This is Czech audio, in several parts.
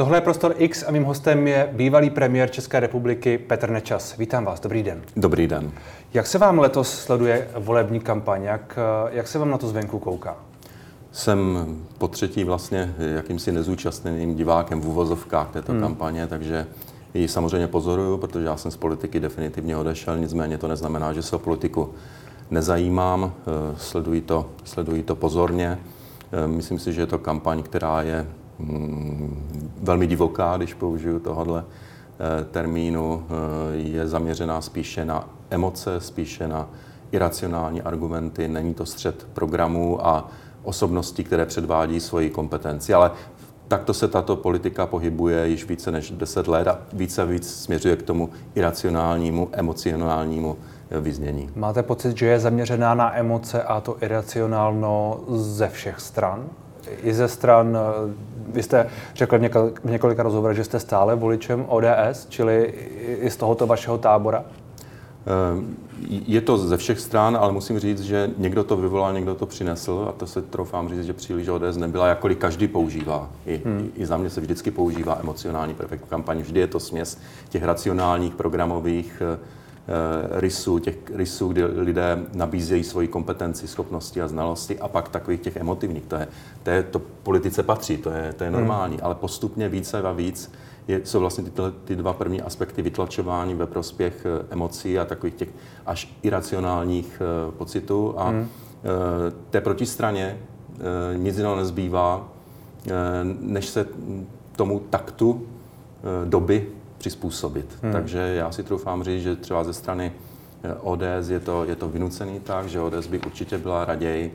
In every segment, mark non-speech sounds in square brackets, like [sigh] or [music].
Tohle je Prostor X a mým hostem je bývalý premiér České republiky Petr Nečas. Vítám vás, dobrý den. Dobrý den. Jak se vám letos sleduje volební kampaň? Jak, jak se vám na to zvenku kouká? Jsem po třetí vlastně jakýmsi nezúčastněným divákem v uvozovkách této hmm. kampaně, takže ji samozřejmě pozoruju, protože já jsem z politiky definitivně odešel, nicméně to neznamená, že se o politiku nezajímám, eh, sleduji to, sleduji to pozorně. Eh, myslím si, že je to kampaň, která je velmi divoká, když použiju tohohle eh, termínu, je zaměřená spíše na emoce, spíše na iracionální argumenty, není to střed programů a osobností, které předvádí svoji kompetenci. Ale takto se tato politika pohybuje již více než 10 let a více a víc směřuje k tomu iracionálnímu, emocionálnímu vyznění. Máte pocit, že je zaměřená na emoce a to iracionálno ze všech stran? I ze stran, eh, vy jste řekl v několika rozhovorech, že jste stále voličem ODS, čili i z tohoto vašeho tábora? Eh, je to ze všech stran, ale musím říct, že někdo to vyvolal, někdo to přinesl a to se troufám říct, že příliš ODS nebyla, jakkoliv každý používá. I, hmm. i za mě se vždycky používá emocionální prvek v kampani. Vždy je to směs těch racionálních, programových Eh, rysů, těch rysů, kdy lidé nabízejí svoji kompetenci, schopnosti a znalosti a pak takových těch emotivních. To, je, to, je, to politice patří, to je, to je hmm. normální, hmm. ale postupně více a víc je, jsou vlastně ty, ty dva první aspekty vytlačování ve prospěch eh, emocí a takových těch až iracionálních uh, pocitů. A hmm. té protistraně nic jiného nezbývá, než se tomu taktu doby přizpůsobit. Hmm. Takže já si troufám říct, že třeba ze strany eh, ODS je to, je to vynucený tak, že ODS by určitě byla raději,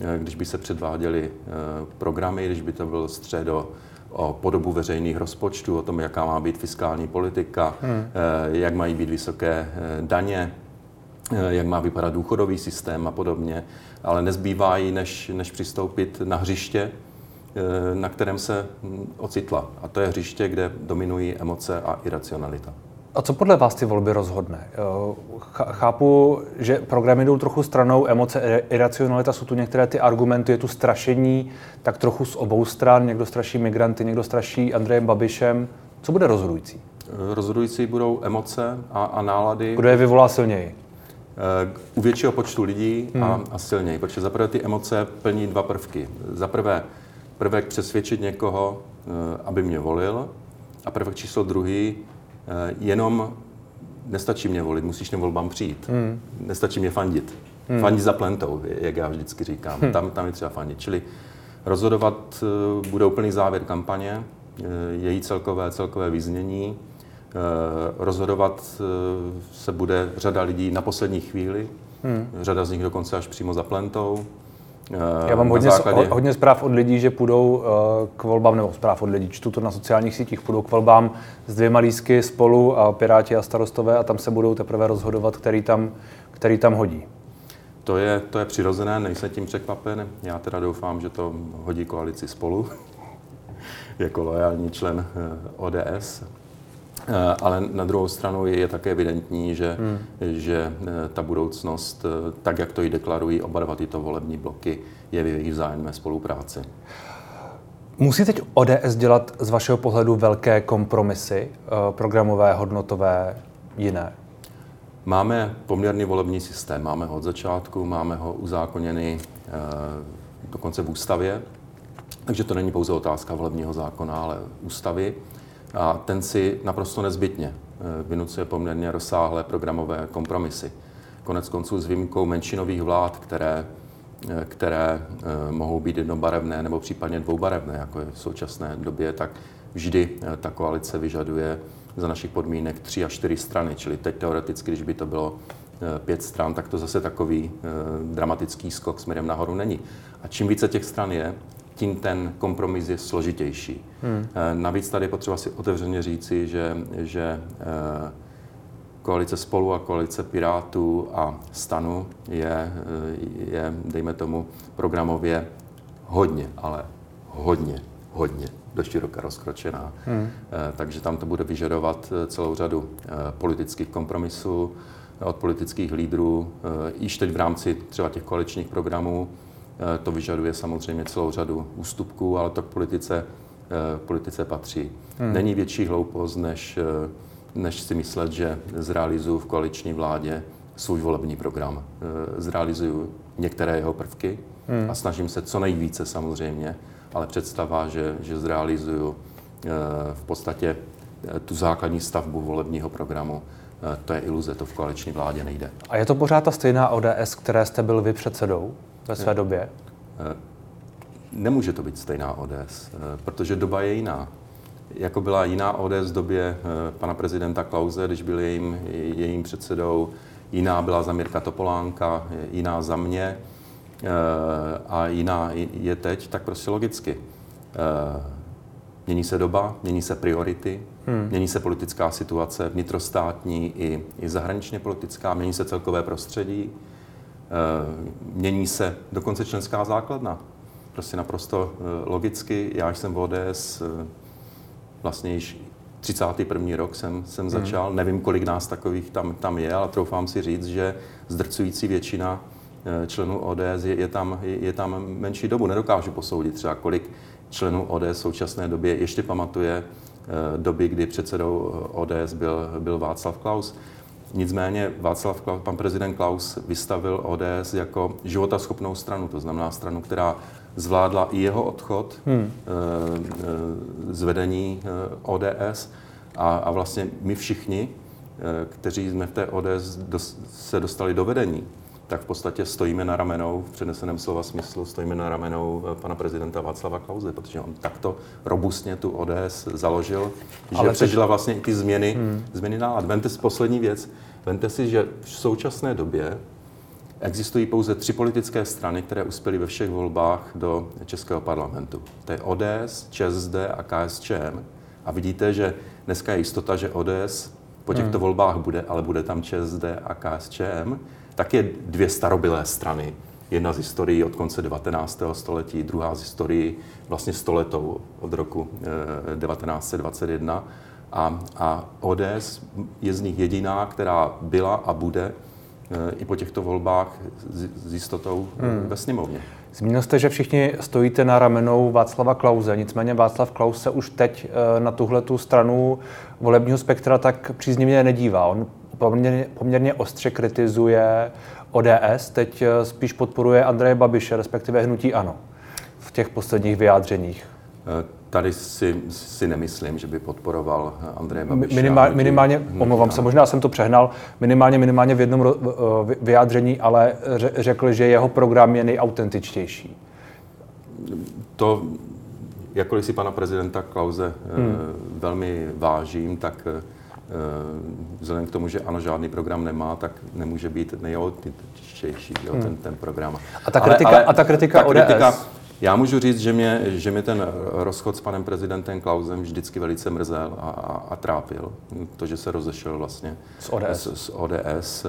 eh, když by se předváděly eh, programy, když by to byl středo o podobu veřejných rozpočtů, o tom, jaká má být fiskální politika, hmm. jak mají být vysoké daně, jak má vypadat důchodový systém a podobně, ale nezbývá jí, než, než přistoupit na hřiště, na kterém se hm, ocitla. A to je hřiště, kde dominují emoce a iracionalita. A co podle vás ty volby rozhodne? Eh, chápu, že programy jdou trochu stranou, emoce, iracionalita, jsou tu některé ty argumenty, je tu strašení, tak trochu z obou stran, někdo straší migranty, někdo straší Andrejem Babišem. Co bude rozhodující? Eh, rozhodující budou emoce a, a nálady. Kdo je vyvolá silněji? U většího počtu lidí hmm. a, a silněji, protože zaprvé ty emoce plní dva prvky. Za prvé prvek přesvědčit někoho, eh, aby mě volil a prvek číslo druhý, eh, jenom nestačí mě volit, musíš těm volbám přijít. Hmm. Nestačí mě fandit. Hmm. Fandit za plentou, jak já vždycky říkám. Hmm. Tam, tam je třeba fandit. Čili rozhodovat eh, bude úplný závěr kampaně, její celkové, celkové význění. Rozhodovat se bude řada lidí na poslední chvíli, hmm. řada z nich dokonce až přímo za plentou. Eh, Já mám hodně, základě... hodně zpráv od lidí, že půjdou eh, k volbám, nebo zpráv od lidí, čtu to na sociálních sítích, půjdou k volbám s dvěma lísky spolu a Piráti a starostové a tam se budou teprve rozhodovat, který tam, který tam hodí. To je, to je přirozené, nejsem tím překvapen. Já teda doufám, že to hodí koalici spolu [laughs] jako lojální člen eh, ODS. Eh, ale na druhou stranu je také evidentní, že, hmm. že eh, ta budoucnost, eh, tak jak to i deklarují oba dva tyto volební bloky, je v jejich vzájemné spolupráci. Musí teď ODS dělat z vašeho pohledu velké kompromisy, programové, hodnotové, jiné? Máme poměrný volební systém, máme ho od začátku, máme ho uzákoněný dokonce v ústavě, takže to není pouze otázka volebního zákona, ale ústavy. A ten si naprosto nezbytně eh, vynucuje poměrně rozsáhlé programové kompromisy. Konec konců s výjimkou menšinových vlád, které, eh, které eh, mohou být jednobarevné nebo případně dvoubarevné, jako je v současné době, tak vždy ta koalice vyžaduje za našich podmínek tři a čtyři strany. Čili teď teoreticky, když by to bylo pět stran, tak to zase takový dramatický skok směrem nahoru není. A čím více těch stran je, tím ten kompromis je složitější. Hmm. Eh, navíc tady je potřeba si otevřeně říci, že, že eh, koalice Spolu a koalice Pirátů a Stanu je, eh, je, dejme tomu, programově hodně, ale hodně, hodně do široka rozkročená. Hmm. Takže tam to bude vyžadovat celou řadu politických kompromisů od politických lídrů, již teď v rámci třeba těch koaličních programů, to vyžaduje samozřejmě celou řadu ústupků, ale to k politice politice patří. Hmm. Není větší hloupost, než, než si myslet, že zrealizuju v koaliční vládě svůj volební program. Zrealizuju některé jeho prvky hmm. a snažím se co nejvíce samozřejmě, ale představa, že, že zrealizuju v podstatě tu základní stavbu volebního programu, to je iluze, to v koaliční vládě nejde. A je to pořád ta stejná ODS, které jste byl vy předsedou ve své době? Nemůže to být stejná ODS, protože doba je jiná. Jako byla jiná ODS v době pana prezidenta Klauze, když byl jejím, jejím předsedou, jiná byla za Mirka Topolánka, jiná za mě a jiná je teď, tak prostě logicky. Mění se doba, mění se priority, hmm. mění se politická situace, vnitrostátní i, i zahraničně politická, mění se celkové prostředí, mění se dokonce členská základna. Prostě naprosto e, logicky. Já jsem v ODS e, vlastně již 31. rok jsem, jsem hmm. začal. Hmm. Nevím, kolik nás takových tam, tam je, ale troufám si říct, že zdrcující většina členů ODS je, je, tam, je, je tam menší dobu. Nedokážu posoudit třeba, kolik členů ODS v současné době ještě pamatuje Eh, doby, kdy předsedou ODS byl, byl Václav Klaus. Nicméně Václav Klaus, pan prezident Klaus vystavil ODS jako životaschopnou stranu, to znamená stranu, která zvládla i jeho odchod hmm. Eh, eh, z vedení ODS a, a vlastně my všichni, kteří jsme v té ODS se dostali do vedení, tak v podstatě stojíme na ramenou, v přeneseném slova smyslu, stojíme na ramenou eh, pana prezidenta Václava Klauze, protože on takto robustně tu ODS založil, že Ale přežila vlastně i ty změny, hmm. změny nálad. Vente si poslední věc, vente si, že v současné době existují pouze tři politické strany, které uspěly ve všech volbách do Českého parlamentu. To je ODS, ČSSD a KSČM. A vidíte, že dneska je jistota, že ODS po těchto hmm. volbách bude, ale bude tam ČSSD a KSČM je dvě starobilé strany. Jedna z historií od konce 19. století, druhá z historií vlastně stoletou od roku 1921. Eh, a, a ODS je z nich jediná, která byla a bude eh, i po těchto volbách s, s jistotou hmm. ve sněmovně. Zmínil jste, že všichni stojíte na ramenou Václava Klauze, nicméně Václav Klaus se už teď eh, na tuhle tu stranu volebního spektra tak příznivě nedívá. On poměrně, poměrně ostře kritizuje ODS, teď eh, spíš podporuje Andreje Babiše, respektive hnutí ANO v těch posledních vyjádřeních. Eh, tady si, si nemyslím, že by podporoval Andreje Babiše. Minimál, minimálně, omlouvám se, možná jsem to přehnal, minimálně, minimálně v jednom vyjádření, ale řekl, že jeho program je nejautentičtější. To, jakkoliv si pana prezidenta Klauze eh, hmm. velmi vážím, tak Eh, vzhledem k tomu, že ano, žádný program nemá, tak nemůže být nejautentičtější hmm. ten, ten program. A ta kritika, ale, ale, a ta kritika ta ODS? Kritika, já můžu říct, že mě, že mě ten rozchod s panem prezidentem Klausem vždycky velice mrzel a, a, a trápil. To, že se rozešel vlastně z ODS. S, s ODS.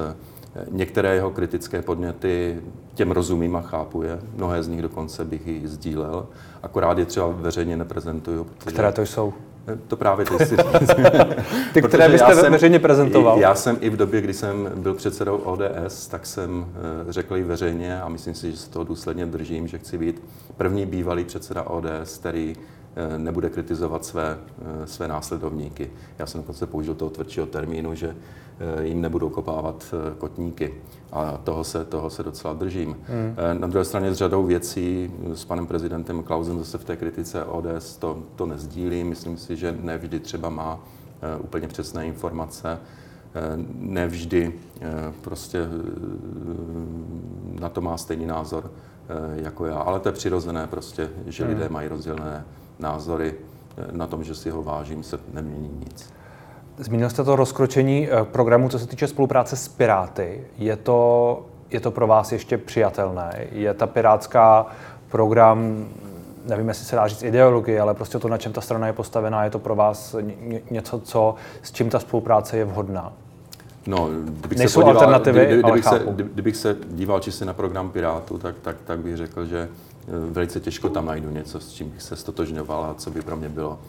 Některé jeho kritické podněty těm rozumím a chápu je. Mnohé z nich dokonce bych i sdílel. Akorát je třeba veřejně neprezentuju. Které to jsou? To právě ty si [laughs] Ty, které byste jsem, veřejně prezentoval. Já jsem i v době, kdy jsem byl předsedou ODS, tak jsem eh, řekl i veřejně a myslím si, že se toho důsledně držím, že chci být první bývalý předseda ODS, který eh, nebude kritizovat své, eh, své následovníky. Já jsem dokonce použil toho tvrdšího termínu, že jim nebudou kopávat kotníky. A toho se, toho se docela držím. Hmm. Na druhé straně s řadou věcí s panem prezidentem Klausem zase v té kritice ODS to, to nezdílím. Myslím si, že nevždy třeba má úplně přesné informace. Nevždy prostě na to má stejný názor jako já. Ale to je přirozené prostě, že lidé hmm. mají rozdílné názory. Na tom, že si ho vážím, se nemění nic. Zmínil jste to rozkročení eh, programu, co se týče spolupráce s Piráty. Je to, je to pro vás ještě přijatelné? Je ta pirátská program, nevím, jestli se dá říct ideologie, ale prostě to, na čem ta strana je postavená, je to pro vás něco, co, s čím ta spolupráce je vhodná? No, kdybych Nejsou se podíval, alternativy, kdy, kdybych, se, kdybych se díval čistě na program Pirátů, tak, tak, tak bych řekl, že eh, velice těžko tam najdu něco, s čím bych se stotožňoval a co by pro mě bylo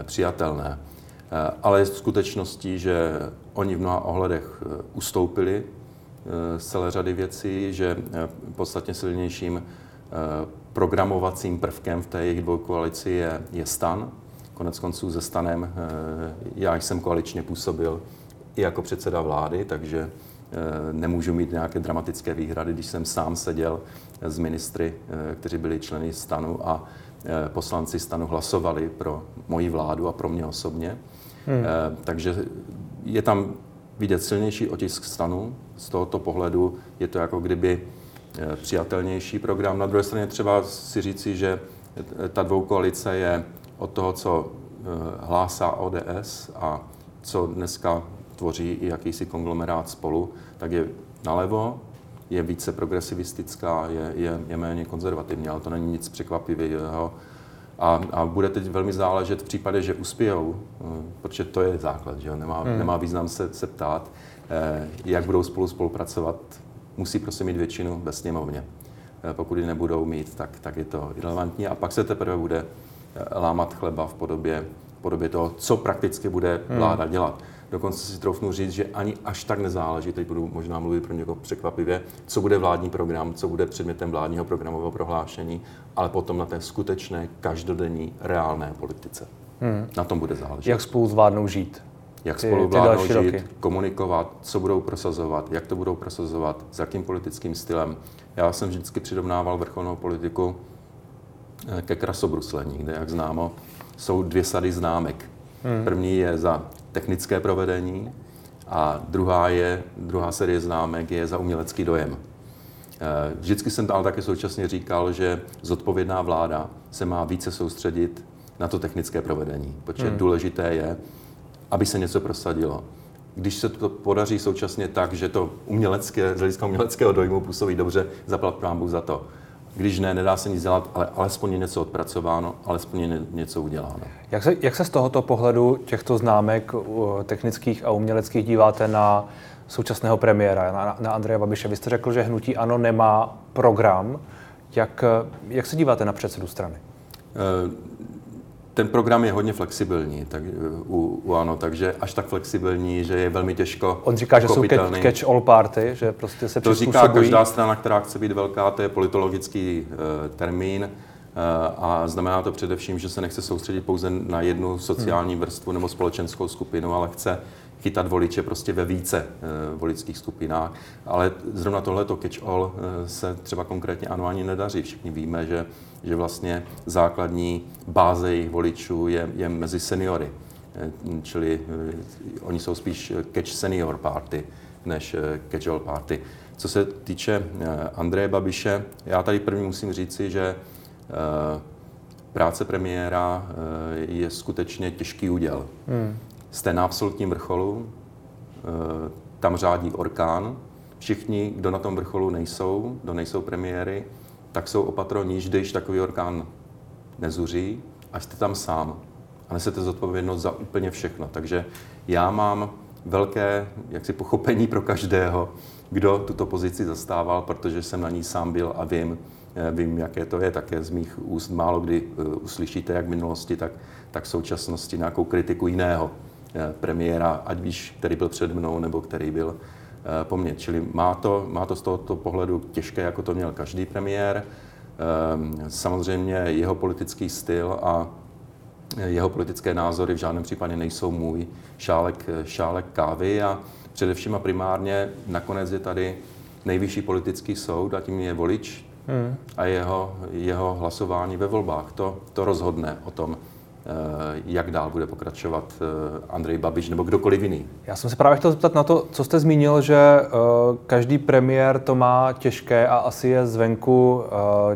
eh, přijatelné. Eh, ale je skutečností, že oni v mnoha ohledech eh, ustoupili eh, z celé řady věcí, že podstatně silnějším programovacím prvkem v té jejich dvojkoalici je, je stan. Konec konců ze stanem já jsem koaličně působil i jako předseda vlády, takže nemůžu mít nějaké dramatické výhrady, když jsem sám seděl s ministry, kteří byli členy stanu a poslanci stanu hlasovali pro moji vládu a pro mě osobně. Hmm. Takže je tam vidět silnější otisk stanu. Z tohoto pohledu je to jako kdyby eh, přijatelnější program. Na druhé straně třeba si říci, že eh, ta dvou koalice je od toho, co eh, hlásá ODS a co dneska tvoří i jakýsi konglomerát spolu, tak je nalevo, je více progresivistická, je, je, je méně konzervativní, ale to není nic překvapivého. A, a bude teď velmi záležet v případě, že uspějou, eh, protože to je základ, že nemá, hmm. nemá význam se, se ptát, eh, jak budou spolu spolupracovat, musí prostě mít většinu ve sněmovně. Eh, pokud ji nebudou mít, tak, tak je to irrelevantní a pak se teprve bude lámat chleba v podobě, v podobě toho, co prakticky bude hmm. vláda dělat. Dokonce si troufnu říct, že ani až tak nezáleží, teď budu možná mluvit pro někoho překvapivě, co bude vládní program, co bude předmětem vládního programového prohlášení, ale potom na té skutečné, každodenní, reálné politice. Hmm. Na tom bude záležet. Jak spolu zvládnou žít? Jak ty, spolu vládnou žít, roky. komunikovat, co budou prosazovat, jak to budou prosazovat, s jakým politickým stylem. Já jsem vždycky přirovnával vrcholnou politiku eh, ke krasobruslení, kde, jak známo, jsou dvě sady známek. Hmm. První je za technické provedení a druhá, je, druhá série známek je za umělecký dojem. Eh, vždycky jsem ale také současně říkal, že zodpovědná vláda se má více soustředit na to technické provedení, protože hmm. důležité je, aby se něco prosadilo. Když se to podaří současně tak, že to umělecké, z hlediska uměleckého dojmu působí dobře, zaplat prámbu za to. Když ne, nedá se nic dělat, ale alespoň je něco odpracováno, alespoň je něco uděláno. Jak se, jak se z tohoto pohledu těchto známek technických a uměleckých díváte na současného premiéra, na, na Andreje Babiše? Vy jste řekl, že hnutí ANO nemá program. Jak, jak se díváte na předsedu strany? Ten program je hodně flexibilní tak, u, u ANO, takže až tak flexibilní, že je velmi těžko On říká, že jsou catch, all party, že prostě se To říká každá strana, která chce být velká, to je politologický uh, termín. Uh, a znamená to především, že se nechce soustředit pouze na jednu sociální hmm. vrstvu nebo společenskou skupinu, ale chce chytat voliče prostě ve více uh, voličských skupinách. Ale zrovna tohleto catch-all uh, se třeba konkrétně ano ani nedaří. Všichni víme, že, že vlastně základní báze jejich voličů je, je mezi seniory. Uh, čili oni jsou spíš catch senior party než catch-all party. Co se týče Andreje Babiše, já tady první musím říci, že práce premiéra je skutečně těžký úděl. Hmm jste na absolutním vrcholu, eh, tam řádí orkán. Všichni, kdo na tom vrcholu nejsou, kdo nejsou premiéry, tak jsou opatrní, když takový orkán nezuří a jste tam sám a nesete zodpovědnost za úplně všechno. Takže já mám velké jaksi pochopení pro každého, kdo tuto pozici zastával, protože jsem na ní sám byl a vím, eh, vím, jaké to je. Také z mých úst málo kdy eh, uslyšíte, jak v minulosti, tak, tak v současnosti nějakou kritiku jiného premiéra, ať víš, který byl před mnou nebo který byl eh, po mně. Čili má to, má to z tohoto pohledu těžké, jako to měl každý premiér. Ehm, samozřejmě jeho politický styl a jeho politické názory v žádném případě nejsou můj šálek, šálek kávy a především a primárně nakonec je tady nejvyšší politický soud a tím je volič hmm. a jeho, jeho hlasování ve volbách. To, to rozhodne o tom, Eh, jak dál bude pokračovat eh, Andrej Babiš nebo kdokoliv jiný. Já jsem se právě chtěl zeptat na to, co jste zmínil, že eh, každý premiér to má těžké a asi je zvenku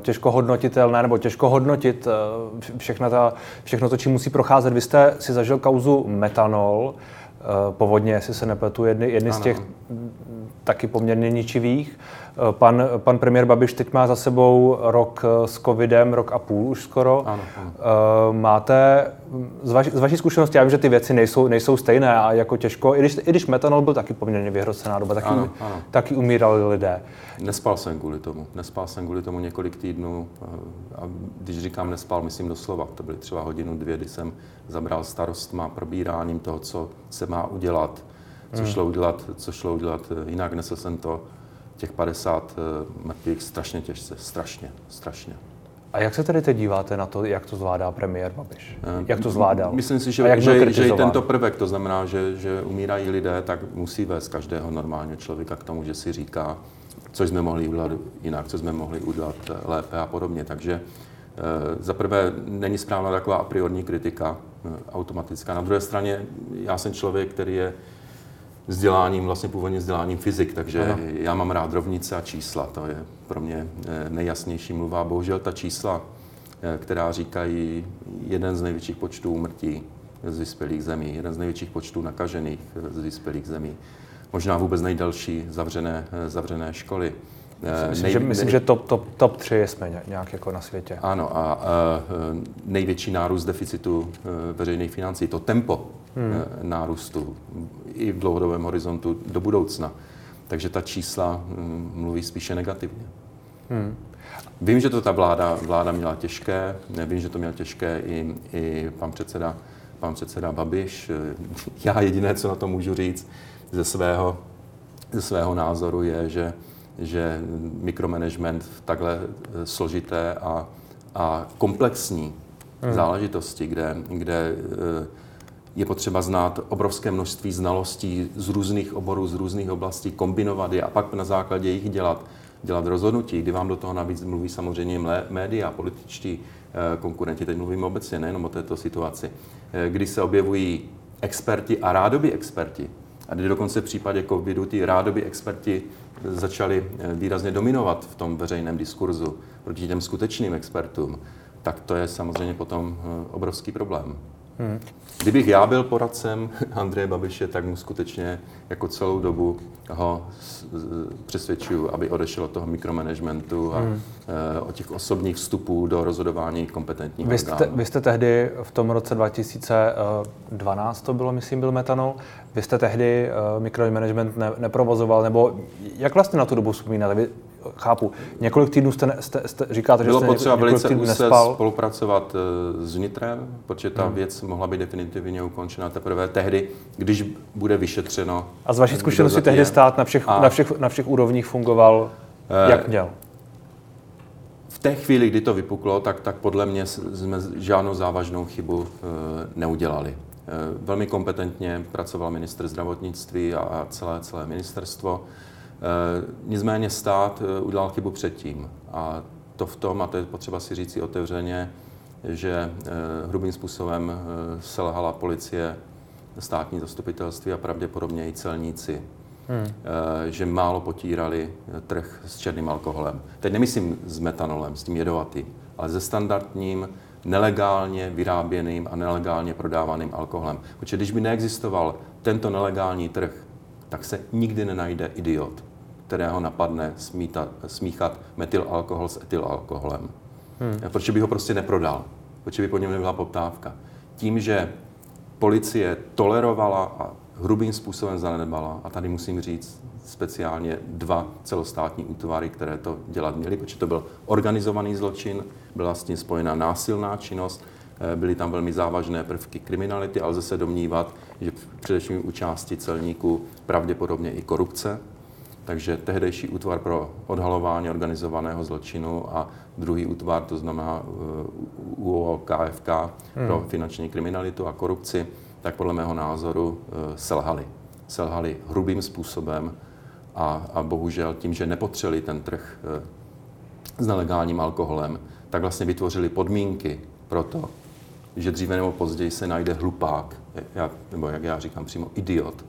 těžko hodnotitelné nebo těžko hodnotit všechno, ta, všechno to, čím musí procházet. Vy jste si zažil kauzu metanol, povodně, jestli se nepletu, jedny, jedny z těch taky poměrně ničivých. Eh, pan, pan premiér Babiš teď má za sebou rok eh, s covidem, rok a půl už skoro. Ano, ano. Eh, máte, z, vaši, z vaší zkušenosti, já vím, že ty věci nejsou, nejsou stejné a jako těžko, i když, i když metanol byl taky poměrně vyhrocená doba, taky, ano, ano. taky umírali lidé. Nespal jsem kvůli tomu. Nespal jsem kvůli tomu několik týdnů. A když říkám nespal, myslím doslova. To byly třeba hodinu, dvě, kdy jsem zabral starostma probíráním toho, co se má udělat, co hmm. šlo udělat, co šlo udělat jinak. Nesl jsem to těch 50 eh, mrtvých strašně těžce, strašně, strašně. A jak se tedy teď díváte na to, jak to zvládá premiér Babiš? Jak to zvládal? Myslím si, že, jak že, že i tento prvek, to znamená, že, že umírají lidé, tak musí vést každého normálního člověka k tomu, že si říká, co jsme mohli udělat jinak, co jsme mohli udělat lépe a podobně. Takže za prvé není správná taková a priorní kritika automatická. Na druhé straně já jsem člověk, který je vzděláním, vlastně původně vzděláním fyzik, takže ano. já mám rád rovnice a čísla, to je pro mě eh, nejjasnější mluva. Bohužel ta čísla, eh, která říkají jeden z největších počtů úmrtí z vyspělých zemí, jeden z největších počtů nakažených z vyspělých zemí, možná vůbec nejdelší zavřené, eh, zavřené školy. Myslím, nej, že, myslím, že top, top, top 3 jsme nějak jako na světě. Ano, a, a největší nárůst deficitu veřejných financí, to tempo hmm. nárůstu i v dlouhodobém horizontu do budoucna. Takže ta čísla hm, mluví spíše negativně. Hmm. Vím, že to ta vláda, vláda měla těžké, vím, že to měl těžké i, i pan, předseda, pan předseda Babiš. Já jediné, co na to můžu říct ze svého, ze svého názoru, je, že, že mikromanagement v takhle složité a, a komplexní hmm. záležitosti, kde, kde eh, je potřeba znát obrovské množství znalostí z různých oborů, z různých oblastí, kombinovat je a pak na základě jich dělat, dělat rozhodnutí, kdy vám do toho navíc mluví samozřejmě média, političtí eh, konkurenti, teď mluvím obecně, nejenom o této situaci, eh, kdy se objevují experti a rádoby experti. A kdy dokonce v případě covidu ty rádoby experti začali eh, výrazně dominovat v tom veřejném diskurzu proti těm skutečným expertům, tak to je samozřejmě potom obrovský problém. Hmm. Kdybych já byl poradcem [laughs] Andreje Babiše, tak mu skutečně jako celou dobu ho přesvědčuju, aby odešel od toho mikromanagementu a hmm. Eh, od těch osobních vstupů do rozhodování kompetentních vy jste, orgánů. Vy jste tehdy v tom roce 2012, to bylo, myslím, byl metanol, vy jste tehdy uh, mikromanagement ne, neprovozoval, nebo jak vlastně na tu dobu vzpomínáte? Vy chápu. Několik týdnů jste, jste, jste říkáte, že Bylo jste potřeba velice úzce spolupracovat eh, s vnitrem, protože ta hmm. věc mohla být definitivně ukončena teprve tehdy, když bude vyšetřeno. A z vaší zkušenosti tehdy stát na všech, a... na, všech, na všech úrovních fungoval eh, jak měl? V té chvíli, kdy to vypuklo, tak, tak podle mě jsme žádnou závažnou chybu e, neudělali. E, velmi kompetentně pracoval ministr zdravotnictví a, a celé, celé ministerstvo. Nicméně stát eh, udělal chybu předtím. A to v tom, a to je potřeba si říct otevřeně, že eh, hrubým způsobem selhala policie, státní zastupitelství a pravděpodobně i celníci. Hmm. Že málo potírali trh s černým alkoholem. Teď nemyslím s metanolem, s tím jedovatým, ale se standardním, nelegálně vyráběným a nelegálně prodávaným alkoholem. Protože když by neexistoval tento nelegální trh, tak se nikdy nenajde idiot, kterého napadne smítat, smíchat metylalkohol s etylalkoholem. Hmm. Protože by ho prostě neprodal, protože by po něm nebyla poptávka. Tím, že policie tolerovala a hrubým způsobem zanedbala, a tady musím říct speciálně dva celostátní útvary, které to dělat měly, protože to byl organizovaný zločin, byla s tím spojená násilná činnost, eh, byly tam velmi závažné prvky kriminality, ale lze se domnívat, že především u části celníků pravděpodobně i korupce, takže tehdejší útvar pro odhalování organizovaného zločinu a druhý útvar, to znamená UOKFK hmm. pro finanční kriminalitu a korupci, tak podle mého názoru uh, selhali. Selhali hrubým způsobem a, a bohužel tím, že nepotřeli ten trh s nelegálním alkoholem, tak vlastně vytvořili podmínky pro to, že dříve nebo později se najde hlupák, jak, nebo jak já říkám přímo idiot,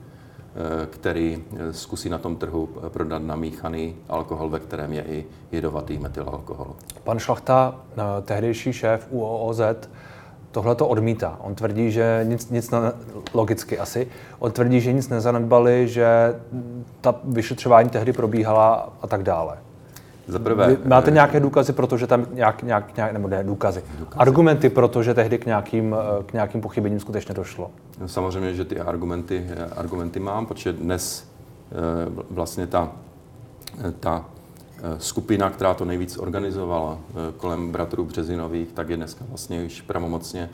Eh, který eh, zkusí na tom trhu prodat namíchaný alkohol, ve kterém je i jedovatý metylalkohol. Pan Šlachta, eh, tehdejší šéf UOOZ, tohle to odmítá. On tvrdí, že nic, nic ne, logicky asi, on tvrdí, že nic nezanedbali, že ta vyšetřování tehdy probíhala a tak dále. Za prvé, Vy máte nějaké důkazy, protože tam nějak, nějak, nějak nebo ne, důkazy, důkazy. argumenty, protože tehdy k nějakým, k nějakým pochybením skutečně došlo? No, samozřejmě, že ty argumenty, argumenty mám, protože dnes eh, vlastně ta, ta eh, skupina, která to nejvíc organizovala eh, kolem bratrů Březinových, tak je dneska vlastně již pravomocně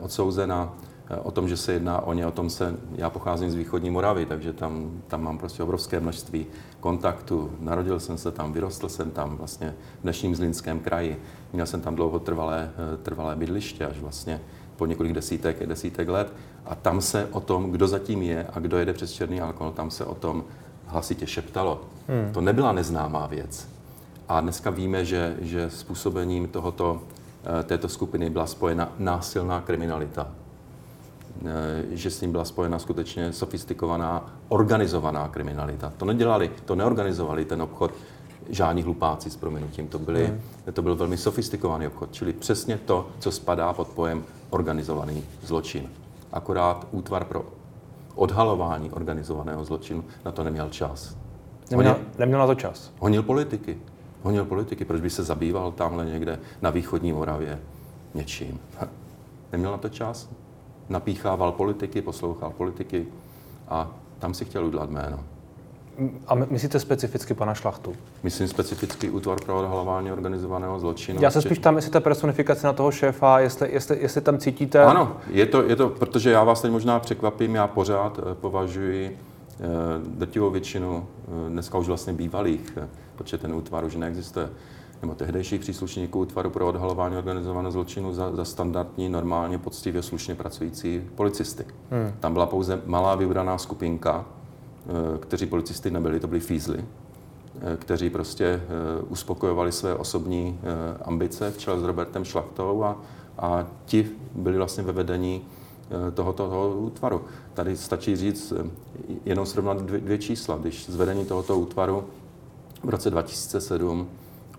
odsouzena. O tom, že se jedná o ně, o tom se, já pocházím z východní Moravy, takže tam, tam mám prostě obrovské množství kontaktu. Narodil jsem se tam, vyrostl jsem tam vlastně v dnešním Zlínském kraji. Měl jsem tam dlouho trvalé, trvalé bydliště, až vlastně po několik desítek, desítek let. A tam se o tom, kdo zatím je a kdo jede přes černý alkohol, tam se o tom hlasitě šeptalo. Hmm. To nebyla neznámá věc. A dneska víme, že, že způsobením tohoto, eh, této skupiny byla spojena násilná kriminalita. Eh, že s ním byla spojena skutečně sofistikovaná, organizovaná kriminalita. To nedělali, to neorganizovali ten obchod žádní hlupáci s proměnutím. To, byly, hmm. to byl velmi sofistikovaný obchod, čili přesně to, co spadá pod pojem organizovaný zločin. Akorát útvar pro odhalování organizovaného zločinu na to neměl čas. Neměl, honil, neměl na to čas. Honil politiky. Honil politiky. Proč by se zabýval tamhle někde na východní Moravě něčím? [laughs] Neměl na to čas. Napíchával politiky, poslouchal politiky a tam si chtěl udělat jméno. A myslíte specificky pana Šlachtu? Myslím specifický útvar pro odhalování organizovaného zločinu. Já se spíš tam, jestli ta personifikace na toho šéfa, jestli, jestli, jestli tam cítíte... Ano, je to, je to, protože já vás teď možná překvapím, já pořád eh, považuji eh, drtivou většinu eh, dneska už vlastně bývalých, protože ten útvar už neexistuje, nebo tehdejších příslušníků útvaru pro odhalování organizovaného zločinu za, za standardní, normálně, poctivě, slušně pracující policisty. Hmm. Tam byla pouze malá vybraná skupinka, Eh, kteří policisty nebyli, to byli fízly, eh, kteří prostě eh, uspokojovali své osobní ambice v čele s Robertem Šlachtou a, a ti byli vlastně ve vedení tohoto toho útvaru. Tady stačí říct, jenom srovnat dvě, dvě čísla. Když z vedení tohoto útvaru v roce 2007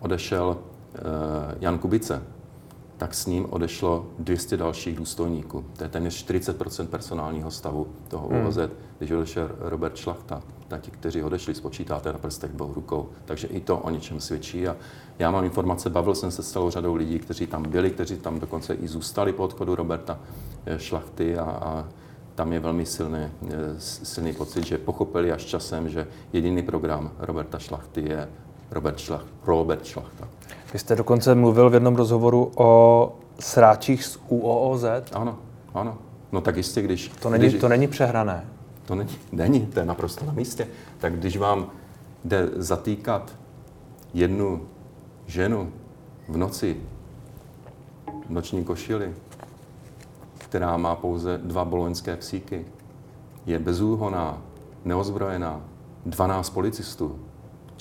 odešel Jan Kubice, tak s ním odešlo 200 dalších důstojníků. To je téměř 40% personálního stavu toho hmm. UOZ. Když odešel Robert Šlachta, tak ti, kteří odešli, spočítáte na prstech dvou rukou. Takže i to o něčem svědčí. A já mám informace, bavil jsem se s celou řadou lidí, kteří tam byli, kteří tam dokonce i zůstali po odchodu Roberta eh, Šlachty a, a tam je velmi silný, eh, silný pocit, že pochopili až časem, že jediný program Roberta Šlachty je Robert, Šlach, Robert Šlachta. Vy jste dokonce mluvil v jednom rozhovoru o sráčích z UOOZ. Ano, ano. No tak jistě, když... To není, když, to není přehrané. To není, není, to je naprosto na místě. Tak když vám jde zatýkat jednu ženu v noci, v noční košili, která má pouze dva boloňské psíky, je bezúhoná, neozbrojená, 12 policistů,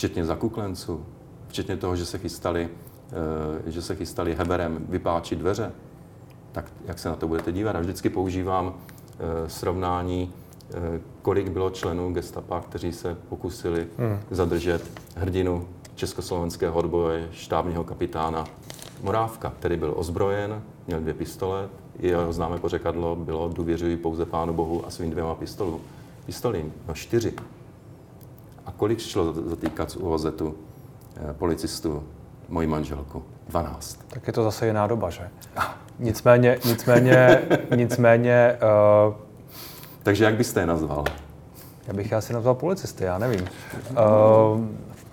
včetně zakuklenců, včetně toho, že se chystali, eh, že se chystali heberem vypáčit dveře, tak jak se na to budete dívat? Já vždycky používám eh, srovnání, eh, kolik bylo členů gestapa, kteří se pokusili hmm. zadržet hrdinu československého odboje, štábního kapitána Morávka, který byl ozbrojen, měl dvě pistole, jeho známé pořekadlo bylo důvěřuji pouze Pánu Bohu a svým dvěma pistolům. Pistolím, no čtyři. A kolik šlo zatýkat z UOZ Eh, policistů moji manželku. 12. Tak je to zase jiná doba, že? [laughs] Nicméně, nicméně, [laughs] nicméně... Uh, Takže jak byste je nazval? Já bych je asi nazval policisty, já nevím. Uh,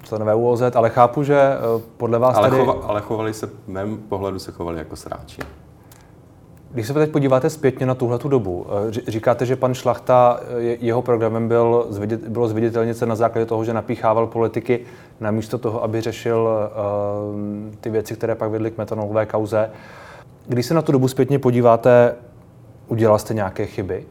členové UOZ, ale chápu, že uh, podle vás ale tady... Chova, ale chovali se, v mém pohledu se chovali jako sráči. Když se teď podíváte zpětně na tuhle dobu, eh, říkáte, že pan Šlachta, eh, jeho programem byl, bylo zviditelnice na základě toho, že napíchával politiky namísto toho, aby řešil uh, ty věci, které pak vedly k metanolové kauze. Když se na tu dobu zpětně podíváte, udělal jste nějaké chyby?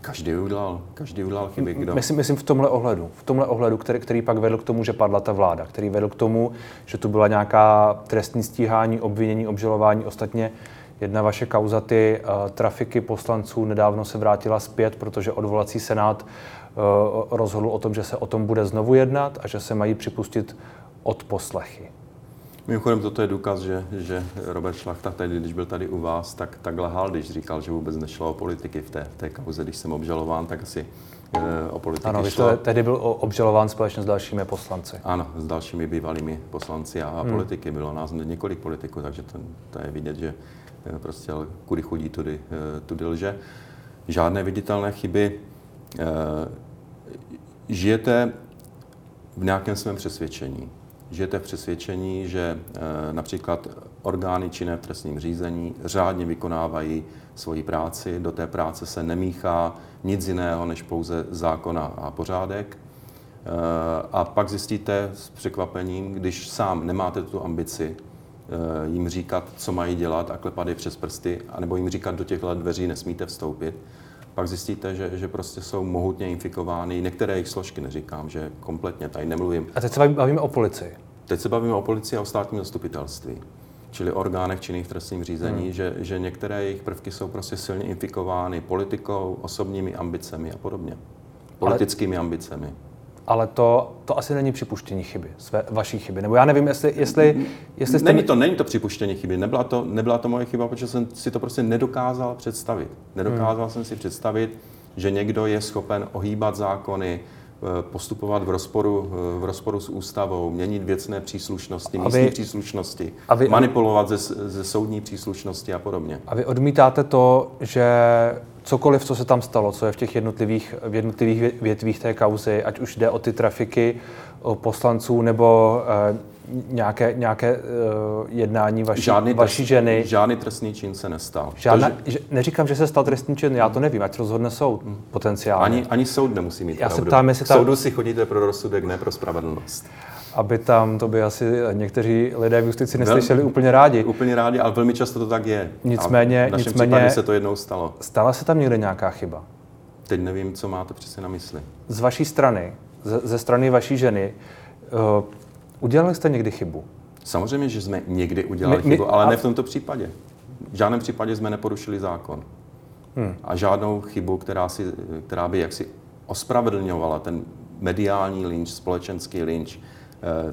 Každý udělal, každý udělal chyby. Kdo? Myslím, myslím v tomhle ohledu, v tomhle ohledu, který, který pak vedl k tomu, že padla ta vláda, který vedl k tomu, že tu byla nějaká trestní stíhání, obvinění, obžalování. Ostatně Jedna vaše kauza, ty uh, trafiky poslanců, nedávno se vrátila zpět, protože odvolací senát uh, rozhodl o tom, že se o tom bude znovu jednat a že se mají připustit od poslechy. Mimochodem, toto je důkaz, že, že Robert Šlachta, tedy, když byl tady u vás, tak, tak lhal, když říkal, že vůbec nešlo o politiky v té, v té kauze. Když jsem obžalován, tak asi e, o politiky Ano, vy jste tehdy byl obžalován společně s dalšími poslanci. Ano, s dalšími bývalými poslanci a, a hmm. politiky. Bylo nás několik politiků, takže to, to je vidět, že Eh, prostě ale kudy chodí, tudy, eh, tudy lže. Žádné viditelné chyby. Eh, žijete v nějakém svém přesvědčení, žijete v přesvědčení, že například orgány činné v trestním řízení řádně vykonávají svoji práci, do té práce se nemíchá nic jiného než pouze zákona a pořádek. A pak zjistíte s překvapením, když sám nemáte tu ambici jim říkat, co mají dělat a klepat je přes prsty, anebo jim říkat, do těchto dveří nesmíte vstoupit, pak zjistíte, že, že prostě jsou mohutně infikovány. Některé jejich složky, neříkám, že kompletně, tady nemluvím. A teď se bavíme o policii. Teď se bavíme o policii a o státním zastupitelství, čili orgánech činných v trestním řízení, hmm. že, že některé jejich prvky jsou prostě silně infikovány politikou, osobními ambicemi a podobně. Politickými Ale... ambicemi ale to, to asi není připuštění chyby, své, vaší chyby. Nebo já nevím, jestli, jestli, jestli jste... Není to, není to připuštění chyby, nebyla to, nebyla to moje chyba, protože jsem si to prostě nedokázal představit. Nedokázal hmm. jsem si představit, že někdo je schopen ohýbat zákony, eh, postupovat v rozporu, eh, v rozporu s ústavou, měnit věcné příslušnosti, místní vy, příslušnosti, a vy, manipulovat ze, ze soudní příslušnosti a podobně. A vy odmítáte to, že cokoliv, co se tam stalo, co je v těch jednotlivých, v jednotlivých větvích té kauzy, ať už jde o ty trafiky o poslanců nebo uh, nějaké, nějaké uh, jednání vaší, žádný vaší trest, ženy. Žádný trestný čin se nestal. Žádná, to, že... Neříkám, že se stal trestný čin, já to nevím, ať rozhodne soud hmm. potenciálně. Ani, ani soud nemusí mít já pravdu. Se ptám, jestli tam... soudu si chodíte pro rozsudek, ne pro spravedlnost aby tam, to by asi někteří lidé v justici neslyšeli Vel, úplně rádi. Úplně rádi, ale velmi často to tak je. Nicméně, a v nicméně se to jednou stalo. Stala se tam někde nějaká chyba? Teď nevím, co máte přesně na mysli. Z vaší strany, ze, ze strany vaší ženy, uh, udělali jste někdy chybu? Samozřejmě, že jsme někdy udělali my, chybu, my, ale a... ne v tomto případě. V žádném případě jsme neporušili zákon. Hmm. A žádnou chybu, která, si, která by jaksi ospravedlňovala ten mediální lynč, společenský lynč,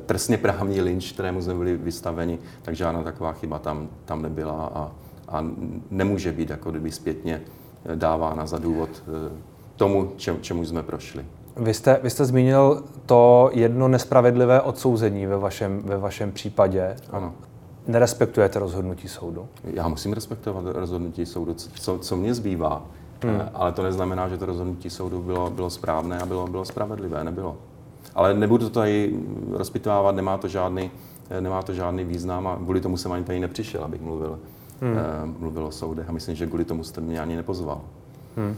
trestně právní lynč, kterému jsme byli vystaveni, tak žádná taková chyba tam, tam nebyla a, a nemůže být jako kdyby zpětně eh, dávána za důvod eh, tomu, čem, čemu jsme prošli. Vy jste, vy jste zmínil to jedno nespravedlivé odsouzení ve vašem, ve vašem případě. Ano. Nerespektujete rozhodnutí soudu? Já musím respektovat rozhodnutí soudu, co, co mě zbývá. Hmm. Ale to neznamená, že to rozhodnutí soudu bylo, bylo správné a bylo, bylo spravedlivé. Nebylo. Ale nebudu to tady rozpitvávat, nemá to žádný, nemá to žádný význam a kvůli tomu jsem ani tady nepřišel, abych mluvil, hmm. uh, mluvil o soudech a myslím, že kvůli tomu jste mě ani nepozval. Hmm.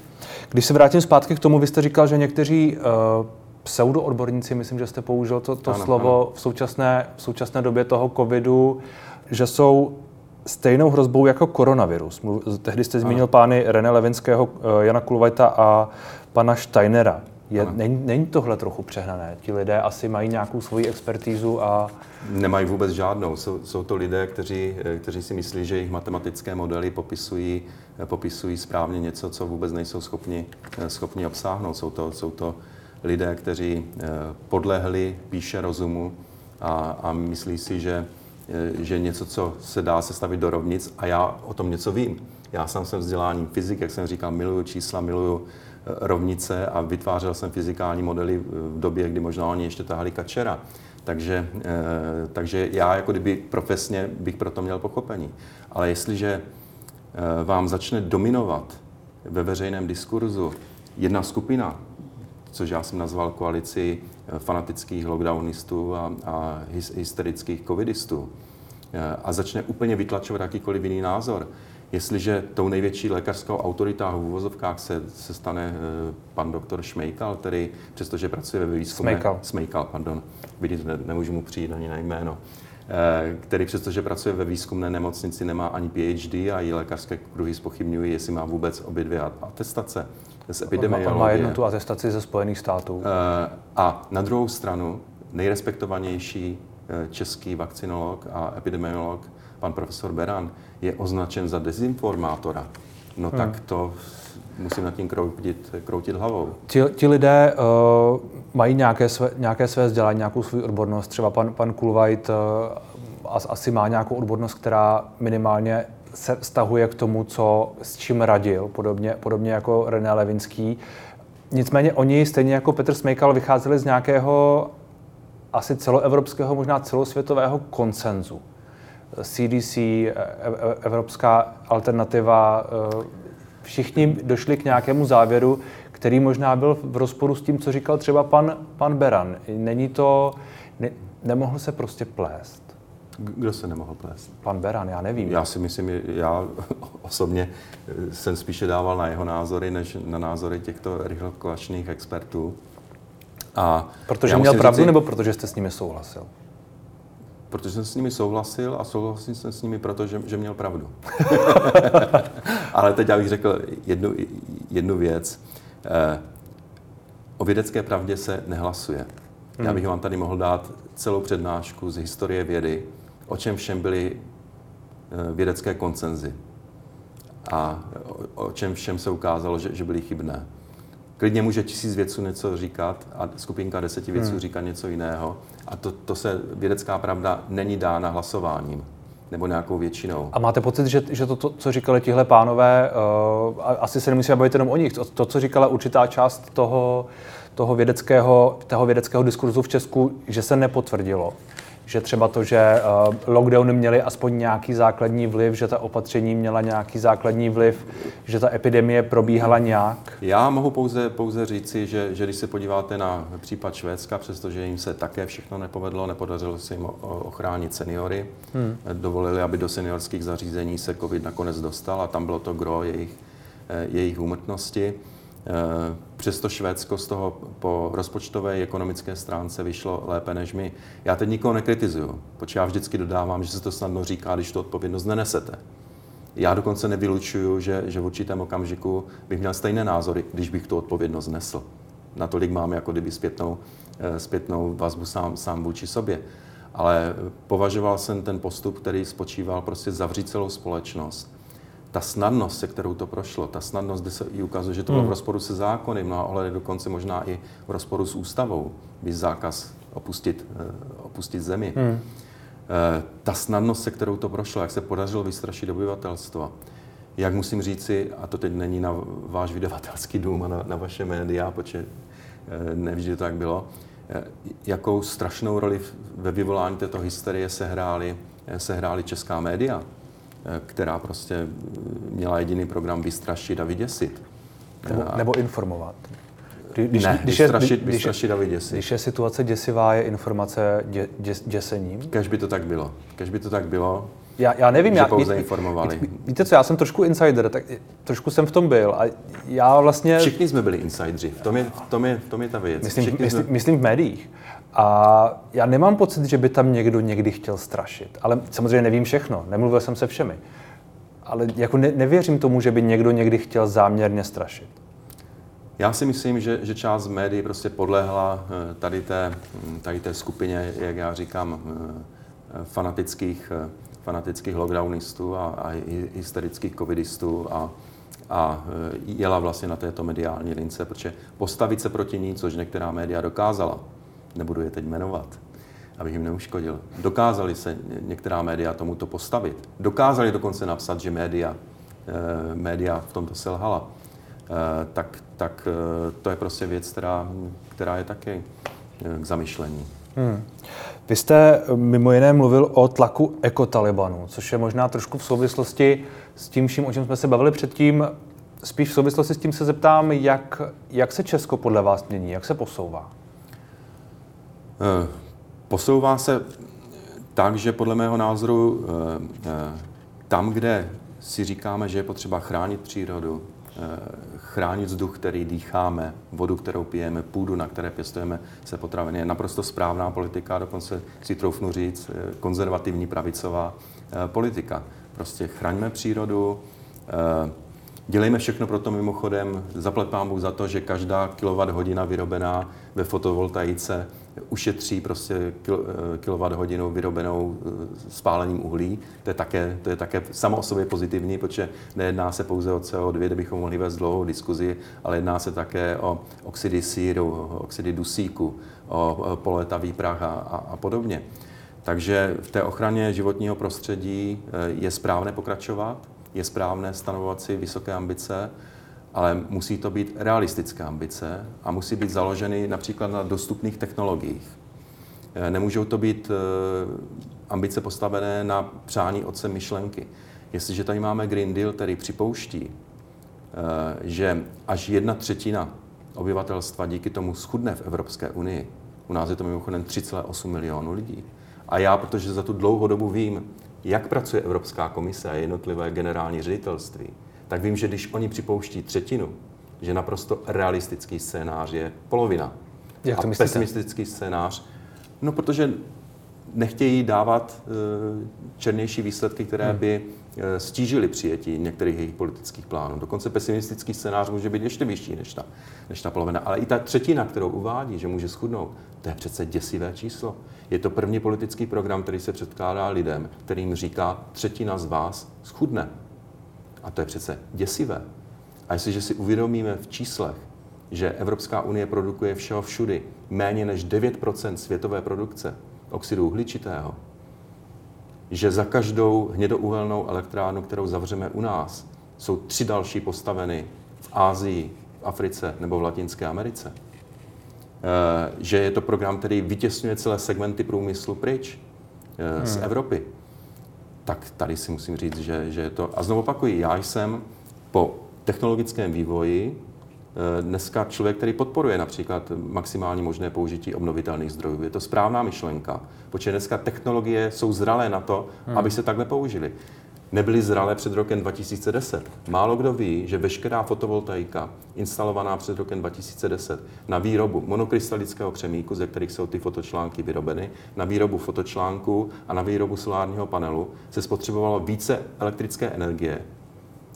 Když se vrátím zpátky k tomu, vy jste říkal, že někteří uh, pseudoodborníci, myslím, že jste použil to, to ano, slovo ano. V, současné, v současné době toho covidu, že jsou stejnou hrozbou jako koronavirus. Tehdy jste zmínil ano. pány René Levinského, eh, Jana Kulvajta a pana Steinera. Je, není, není tohle trochu přehnané? Ti lidé asi mají nějakou svoji expertízu a... Nemají vůbec žádnou. Jsou, jsou to lidé, kteří, kteří si myslí, že jejich matematické modely popisují, popisují správně něco, co vůbec nejsou schopni, schopni obsáhnout. Jsou to, jsou to lidé, kteří eh, podlehli píše rozumu a, a myslí si, že, eh, že něco, co se dá sestavit do rovnic, a já o tom něco vím. Já sám jsem vzděláním fyzik, jak jsem říkal, miluju čísla, miluju rovnice a vytvářel jsem fyzikální modely v době, kdy možná oni ještě tahali kačera. Takže, eh, takže já jako kdyby profesně bych proto měl pochopení. Ale jestliže eh, vám začne dominovat ve veřejném diskurzu jedna skupina, což já jsem nazval koalici eh, fanatických lockdownistů a, a hysterických covidistů, a začne úplně vytlačovat jakýkoliv jiný názor, Jestliže tou největší lékařskou autoritou v úvozovkách se, se stane uh, pan doktor Šmejkal, který přestože pracuje ve výzkumu... Smejkal. Smejkal, pardon. Vidíte, ne, nemůžu mu přijít ani na jméno. Uh, který přestože pracuje ve výzkumné nemocnici, nemá ani PhD a i lékařské kruhy spochybňují, jestli má vůbec obě dvě atestace z epidemiologie. On má jednu tu atestaci ze Spojených států. Uh, a na druhou stranu nejrespektovanější český vakcinolog a epidemiolog pan profesor Beran je označen za dezinformátora, no hmm. tak to musím nad tím kroutit, kroutit hlavou. Ti, ti lidé uh, mají nějaké své, nějaké své vzdělání, nějakou svou odbornost. Třeba pan, pan Kulvajt uh, asi má nějakou odbornost, která minimálně se vztahuje k tomu, co, s čím radil, podobně, podobně jako René Levinský. Nicméně oni, stejně jako Petr Smejkal, vycházeli z nějakého asi celoevropského, možná celosvětového koncenzu. CDC, e, e, Evropská alternativa, e, všichni došli k nějakému závěru, který možná byl v rozporu s tím, co říkal třeba pan, pan Beran. Není to, ne, nemohl se prostě plést. Kdo se nemohl plést? Pan Beran, já nevím. Já si myslím, já [laughs] osobně jsem spíše dával na jeho názory, než na názory těchto rychlokolačných expertů. A protože měl pravdu, říci, nebo protože jste s nimi souhlasil? Protože jsem s nimi souhlasil a souhlasil jsem s nimi, protože že měl pravdu. [laughs] Ale teď já bych řekl jednu, jednu věc. Eh, o vědecké pravdě se nehlasuje. Hmm. Já bych vám tady mohl dát celou přednášku z historie vědy, o čem všem byly eh, vědecké koncenzy a o čem všem se ukázalo, že, že byly chybné. Klidně může tisíc vědců něco říkat a skupinka deseti vědců hmm. říkat něco jiného. A to, to se vědecká pravda není dána hlasováním nebo nějakou většinou. A máte pocit, že, že to, to, co říkali tihle pánové, uh, asi se nemusíme bavit jenom o nich, to, to co říkala určitá část toho, toho, vědeckého, toho vědeckého diskurzu v Česku, že se nepotvrdilo že třeba to, že uh, lockdowny měly aspoň nějaký základní vliv, že ta opatření měla nějaký základní vliv, že ta epidemie probíhala nějak? Já mohu pouze, pouze říci, že, že když se podíváte na případ Švédska, přestože jim se také všechno nepovedlo, nepodařilo se jim ochránit seniory, hmm. dovolili, aby do seniorských zařízení se COVID nakonec dostal a tam bylo to gro jejich, eh, jejich úmrtnosti. Eh, přesto Švédsko z toho po rozpočtové ekonomické stránce vyšlo lépe než my. Já teď nikoho nekritizuju, protože já vždycky dodávám, že se to snadno říká, když tu odpovědnost nenesete. Já dokonce nevylučuju, že, že v určitém okamžiku bych měl stejné názory, když bych tu odpovědnost nesl. Natolik mám jako kdyby zpětnou, eh, zpětnou vazbu sám, sám vůči sobě. Ale považoval jsem ten postup, který spočíval prostě zavřít celou společnost ta snadnost, se kterou to prošlo, ta snadnost, kde se i ukazuje, že to bylo hmm. v rozporu se zákony, mnoha ohledy dokonce možná i v rozporu s ústavou, by zákaz opustit, eh, opustit zemi. Hmm. Eh, ta snadnost, se kterou to prošlo, jak se podařilo vystrašit obyvatelstvo, jak musím říci, a to teď není na váš vydavatelský dům a na, na vaše média, protože eh, nevždy to tak bylo, jakou strašnou roli ve vyvolání této hysterie sehrály, sehrály česká média která prostě měla jediný program vystrašit a vyděsit. Nebo, nebo informovat. Když, ne, když vystrašit, je, když, vystrašit a vyděsit. Když je situace děsivá, je informace dě, dě, děsením? Kež by to tak bylo. Kež by to tak bylo, já, já nevím, já, pouze informovali. Ví, víte co, já jsem trošku insider, tak trošku jsem v tom byl a já vlastně... Všichni jsme byli insidři, v tom je, v tom je, v tom je ta věc. Myslím, myslím, jsme... myslím v médiích. A já nemám pocit, že by tam někdo někdy chtěl strašit. Ale samozřejmě nevím všechno, nemluvil jsem se všemi. Ale jako ne, nevěřím tomu, že by někdo někdy chtěl záměrně strašit. Já si myslím, že, že část médií prostě podlehla eh, tady té, hm, tady té skupině, jak já říkám, eh, fanatických, eh, fanatických lockdownistů a, a hysterických covidistů a, a jela vlastně na této mediální lince, protože postavit se proti ní, což některá média dokázala, nebudu je teď jmenovat, abych jim neuškodil. Dokázali se některá média tomuto postavit. Dokázali dokonce napsat, že média, eh, média v tomto selhala. Eh, tak, tak eh, to je prostě věc, která, která je taky k zamyšlení. Hmm. Vy jste mimo jiné mluvil o tlaku ekotalibanů, což je možná trošku v souvislosti s tím vším, o čem jsme se bavili předtím. Spíš v souvislosti s tím se zeptám, jak, jak se Česko podle vás mění, jak se posouvá? Eh, posouvá se tak, že podle mého názoru eh, eh, tam, kde si říkáme, že je potřeba chránit přírodu, chránit vzduch, který dýcháme, vodu, kterou pijeme, půdu, na které pěstujeme se potraviny, je naprosto správná politika, dokonce si troufnu říct, konzervativní pravicová politika. Prostě chraňme přírodu, Dělejme všechno pro to mimochodem, zaplet pán za to, že každá kilowatt hodina vyrobená ve fotovoltaice ušetří prostě kilowatt hodinu vyrobenou eh, spálením uhlí. To je také, to je také samo o sobě pozitivní, protože nejedná se pouze o CO2, kde bychom mohli vést dlouhou diskuzi, ale jedná se také o oxidy síru, oxidy dusíku, o poletavý prach a, a, a podobně. Takže v té ochraně životního prostředí eh, je správné pokračovat, je správné stanovovat si vysoké ambice, ale musí to být realistické ambice a musí být založeny například na dostupných technologiích. Eh, nemůžou to být eh, ambice postavené na přání otce myšlenky. Jestliže tady máme Green Deal, který připouští, eh, že až jedna třetina obyvatelstva díky tomu schudne v Evropské unii, U nás je to mimochodem 3,8 milionů lidí. A já, protože za tu dlouhou dobu vím, jak pracuje Evropská komise a jednotlivé generální ředitelství, tak vím, že když oni připouští třetinu, že naprosto realistický scénář je polovina. Jak to a myslíte? pesimistický scénář, no protože nechtějí dávat uh, černější výsledky, které hmm. by uh, stížily přijetí některých jejich politických plánů. Dokonce pesimistický scénář může být ještě vyšší než ta, než ta polovina. Ale i ta třetina, kterou uvádí, že může schudnout, to je přece děsivé číslo. Je to první politický program, který se předkládá lidem, kterým říká, třetina z vás schudne. A to je přece děsivé. A jestliže si uvědomíme v číslech, že Evropská unie produkuje všeho všudy méně než 9% světové produkce oxidu uhličitého, že za každou hnědouhelnou elektrárnu, kterou zavřeme u nás, jsou tři další postaveny v Ázii, v Africe nebo v Latinské Americe. Eh, že je to program, který vytěsňuje celé segmenty průmyslu pryč eh, z hmm. Evropy. Tak tady si musím říct, že, že je to... A znovu opakuji, já jsem po technologickém vývoji eh, dneska člověk, který podporuje například maximální možné použití obnovitelných zdrojů. Je to správná myšlenka, protože dneska technologie jsou zralé na to, hmm. aby se takhle použili. Nebyly zralé před rokem 2010. Málo kdo ví, že veškerá fotovoltaika instalovaná před rokem 2010 na výrobu monokrystalického křemíku, ze kterých jsou ty fotočlánky vyrobeny, na výrobu fotočlánku a na výrobu solárního panelu se spotřebovalo více elektrické energie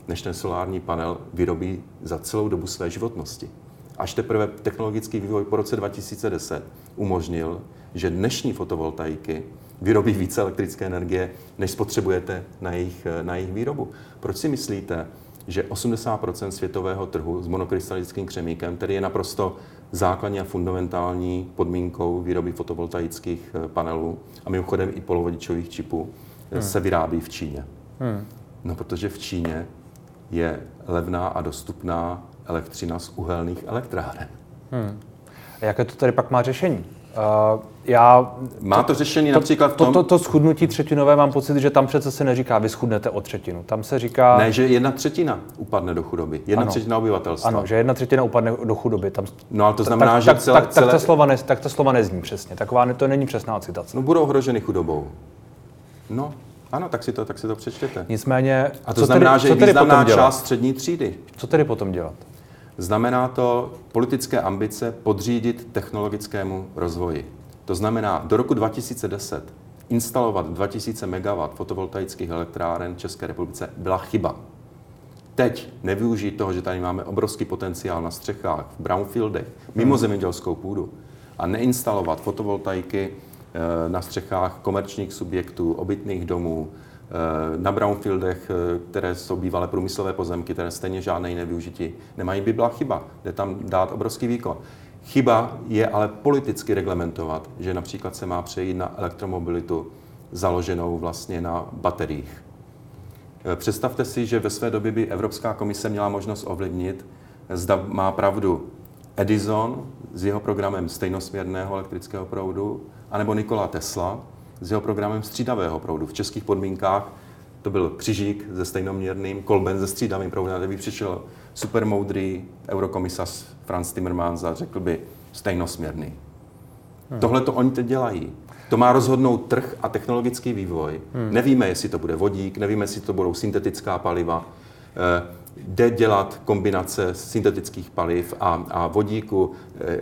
než ten solární panel vyrobí za celou dobu své životnosti. Až teprve technologický vývoj po roce 2010 umožnil, že dnešní fotovoltaiky vyrobí více elektrické energie, než spotřebujete na jejich, na jejich výrobu. Proč si myslíte, že 80% světového trhu s monokrystalickým křemíkem, který je naprosto základní a fundamentální podmínkou výroby fotovoltaických eh, panelů a mimochodem i polovodičových čipů, hmm. se vyrábí v Číně. Hmm. No, protože v Číně je levná a dostupná elektřina z uhelných elektráren. Hmm. A jaké to tady pak má řešení? Uh, já, má to řešení to, například v tom... To, to, to schudnutí třetinové mám pocit, že tam přece se neříká, vy schudnete o třetinu. Tam se říká... Ne, že jedna třetina upadne do chudoby. Jedna ano, třetina obyvatelstva. Ano, že jedna třetina upadne do chudoby. Tam, no ale to znamená, tak, že tak, celé, tak, celé... tak, ta slova ne, tak ta slova nezní přesně. Taková to není přesná citace. No budou ohroženy chudobou. No, ano, tak si to, tak si to přečtěte. Nicméně, a to znamená, tedy, že je významná část střední třídy. Co tedy potom dělat? Znamená to politické ambice podřídit technologickému rozvoji. To znamená, do roku 2010 instalovat 2000 MW fotovoltaických elektráren v České republice byla chyba. Teď nevyužít toho, že tady máme obrovský potenciál na střechách, v brownfieldech, mimo hmm. zemědělskou půdu a neinstalovat fotovoltaiky Eh, na střechách komerčních subjektů, obytných domů, na brownfieldech, eh, které jsou bývalé průmyslové pozemky, které stejně žádné jiné využití nemají, by byla chyba. Jde tam dát obrovský výkon. Chyba je ale politicky reglementovat, že například se má přejít na elektromobilitu založenou vlastně na bateriích. Představte si, že ve své době by Evropská komise měla možnost ovlivnit, zda má pravdu Edison s jeho programem stejnosměrného elektrického proudu, anebo Nikola Tesla s jeho programem střídavého proudu. V českých podmínkách to byl křižík se stejnoměrným, kolben se střídavým proudem, kde by přišel super moudrý eurokomisař Franz Timmermans a řekl by stejnosměrný. Hmm. Tohle to oni teď dělají. To má rozhodnout trh a technologický vývoj. Hmm. Nevíme, jestli to bude vodík, nevíme, jestli to budou syntetická paliva. Jde dělat kombinace syntetických paliv a, a vodíku, e,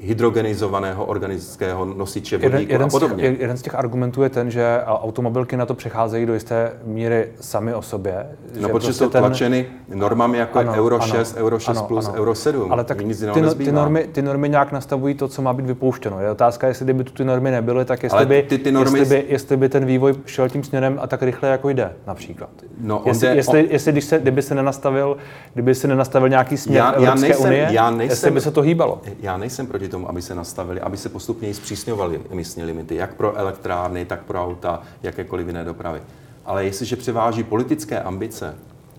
hydrogenizovaného organického nosiče vodíku jeden, jeden a podobně. Z těch, jeden z těch argumentů je ten, že automobilky na to přecházejí do jisté míry sami o sobě. No, že protože prostě jsou ten... tlačeny normami jako ano, Euro 6, ano, Euro 6 ano, plus, ano. Euro 7. Ale tak nic ty, no- ty, normy, ty normy nějak nastavují to, co má být vypouštěno. Je otázka, jestli by tu ty normy nebyly, tak jestli, by, ty, ty normy... jestli, by, jestli by ten vývoj šel tím směrem a tak rychle, jako jde například. No, jestli, jde, jestli, on... jestli, když se, kdyby se nenastavil, kdyby se nenastavil nějaký směr já, Evropské já nejsem, unie, já nejsem, jestli by se to hýbalo. Já nejsem proti tomu, aby se nastavili, aby se postupně zpřísňovaly emisní limity, jak pro elektrárny, tak pro auta, jakékoliv jiné dopravy. Ale jestliže převáží politické ambice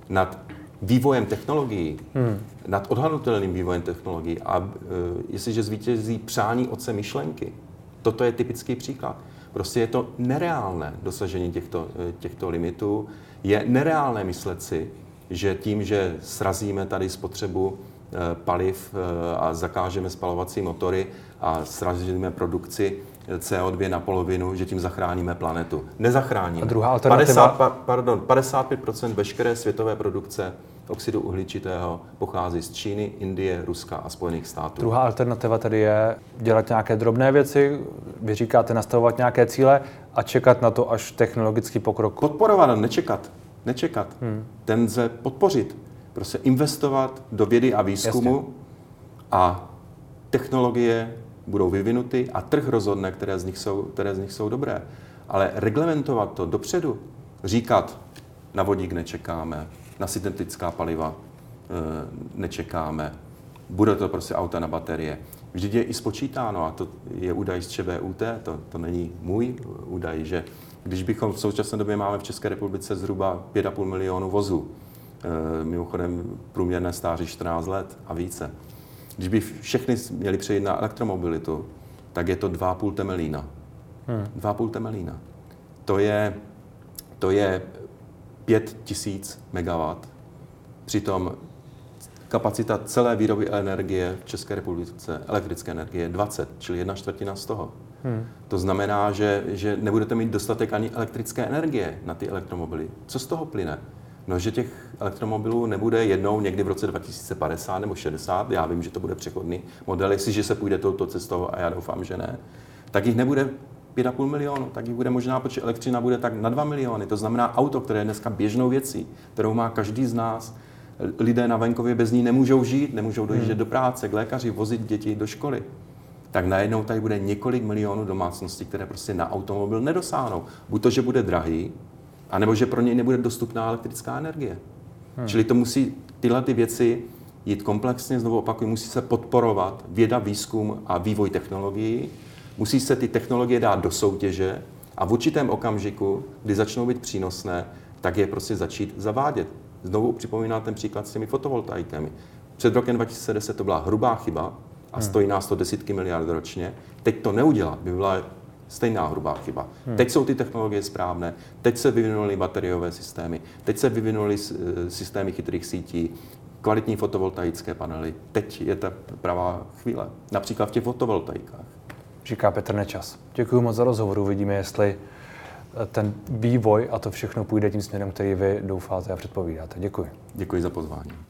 nad vývojem technologií, hmm. nad odhadnutelným vývojem technologií a uh, jestliže zvítězí přání otce myšlenky, toto je typický příklad. Prostě je to nereálné dosažení těchto, e, těchto limitů. Je nereálné myslet si, že tím, že srazíme tady spotřebu paliv a zakážeme spalovací motory a srazíme produkci CO2 na polovinu, že tím zachráníme planetu. Nezachráníme. A druhá alternativa... 50, pardon, 55% veškeré světové produkce oxidu uhličitého pochází z Číny, Indie, Ruska a Spojených států. Druhá alternativa tedy je dělat nějaké drobné věci, vy říkáte nastavovat nějaké cíle a čekat na to, až technologický pokrok. Podporovat, nečekat. Nečekat. Hmm. Ten lze podpořit. Prostě investovat do vědy a výzkumu Jasně. a technologie budou vyvinuty a trh rozhodne, které z nich jsou, které z nich jsou dobré. Ale reglementovat to dopředu, říkat, na vodík nečekáme, na syntetická paliva e, nečekáme, bude to prostě auta na baterie. Vždyť je i spočítáno, a to je údaj z ČVUT, to, to není můj údaj, že když bychom v současné době máme v České republice zhruba 5,5 milionu vozů, e, mimochodem průměrné stáří 14 let a více, když by všechny měli přejít na elektromobilitu, tak je to 2,5 temelína. Hmm. 2,5 temelína. To je, to je 5 tisíc megawatt. Přitom kapacita celé výroby energie v České republice, elektrické energie, je 20, čili jedna čtvrtina z toho. Hmm. To znamená, že, že nebudete mít dostatek ani elektrické energie na ty elektromobily. Co z toho plyne? No, že těch elektromobilů nebude jednou někdy v roce 2050 nebo 60, já vím, že to bude přechodný model, jestliže se půjde touto cestou a já doufám, že ne, tak jich nebude 5,5 milionu, tak jich bude možná, protože elektřina bude tak na 2 miliony. To znamená auto, které je dneska běžnou věcí, kterou má každý z nás. Lidé na venkově bez ní nemůžou žít, nemůžou dojíždět hmm. do práce, k lékaři, vozit děti do školy. Tak najednou tady bude několik milionů domácností, které prostě na automobil nedosáhnou. Buď to, že bude drahý, anebo že pro něj nebude dostupná elektrická energie. Hmm. Čili to musí tyhle ty věci jít komplexně, znovu opakuju, musí se podporovat věda, výzkum a vývoj technologií, musí se ty technologie dát do soutěže a v určitém okamžiku, kdy začnou být přínosné, tak je prostě začít zavádět. Znovu připomínám ten příklad s těmi fotovoltaikami. Před rokem 2010 to byla hrubá chyba a hmm. stojí nás to desítky miliard ročně. Teď to neudělat by byla stejná hrubá chyba. Hmm. Teď jsou ty technologie správné, teď se vyvinuly bateriové systémy, teď se vyvinuly eh, systémy chytrých sítí, kvalitní fotovoltaické panely. Teď je ta pravá chvíle. Například v těch fotovoltaikách. Říká Petr Nečas. Děkuji moc za rozhovor. Uvidíme, jestli eh, ten vývoj a to všechno půjde tím směrem, který vy doufáte a předpovídáte. Děkuji. Děkuji za pozvání.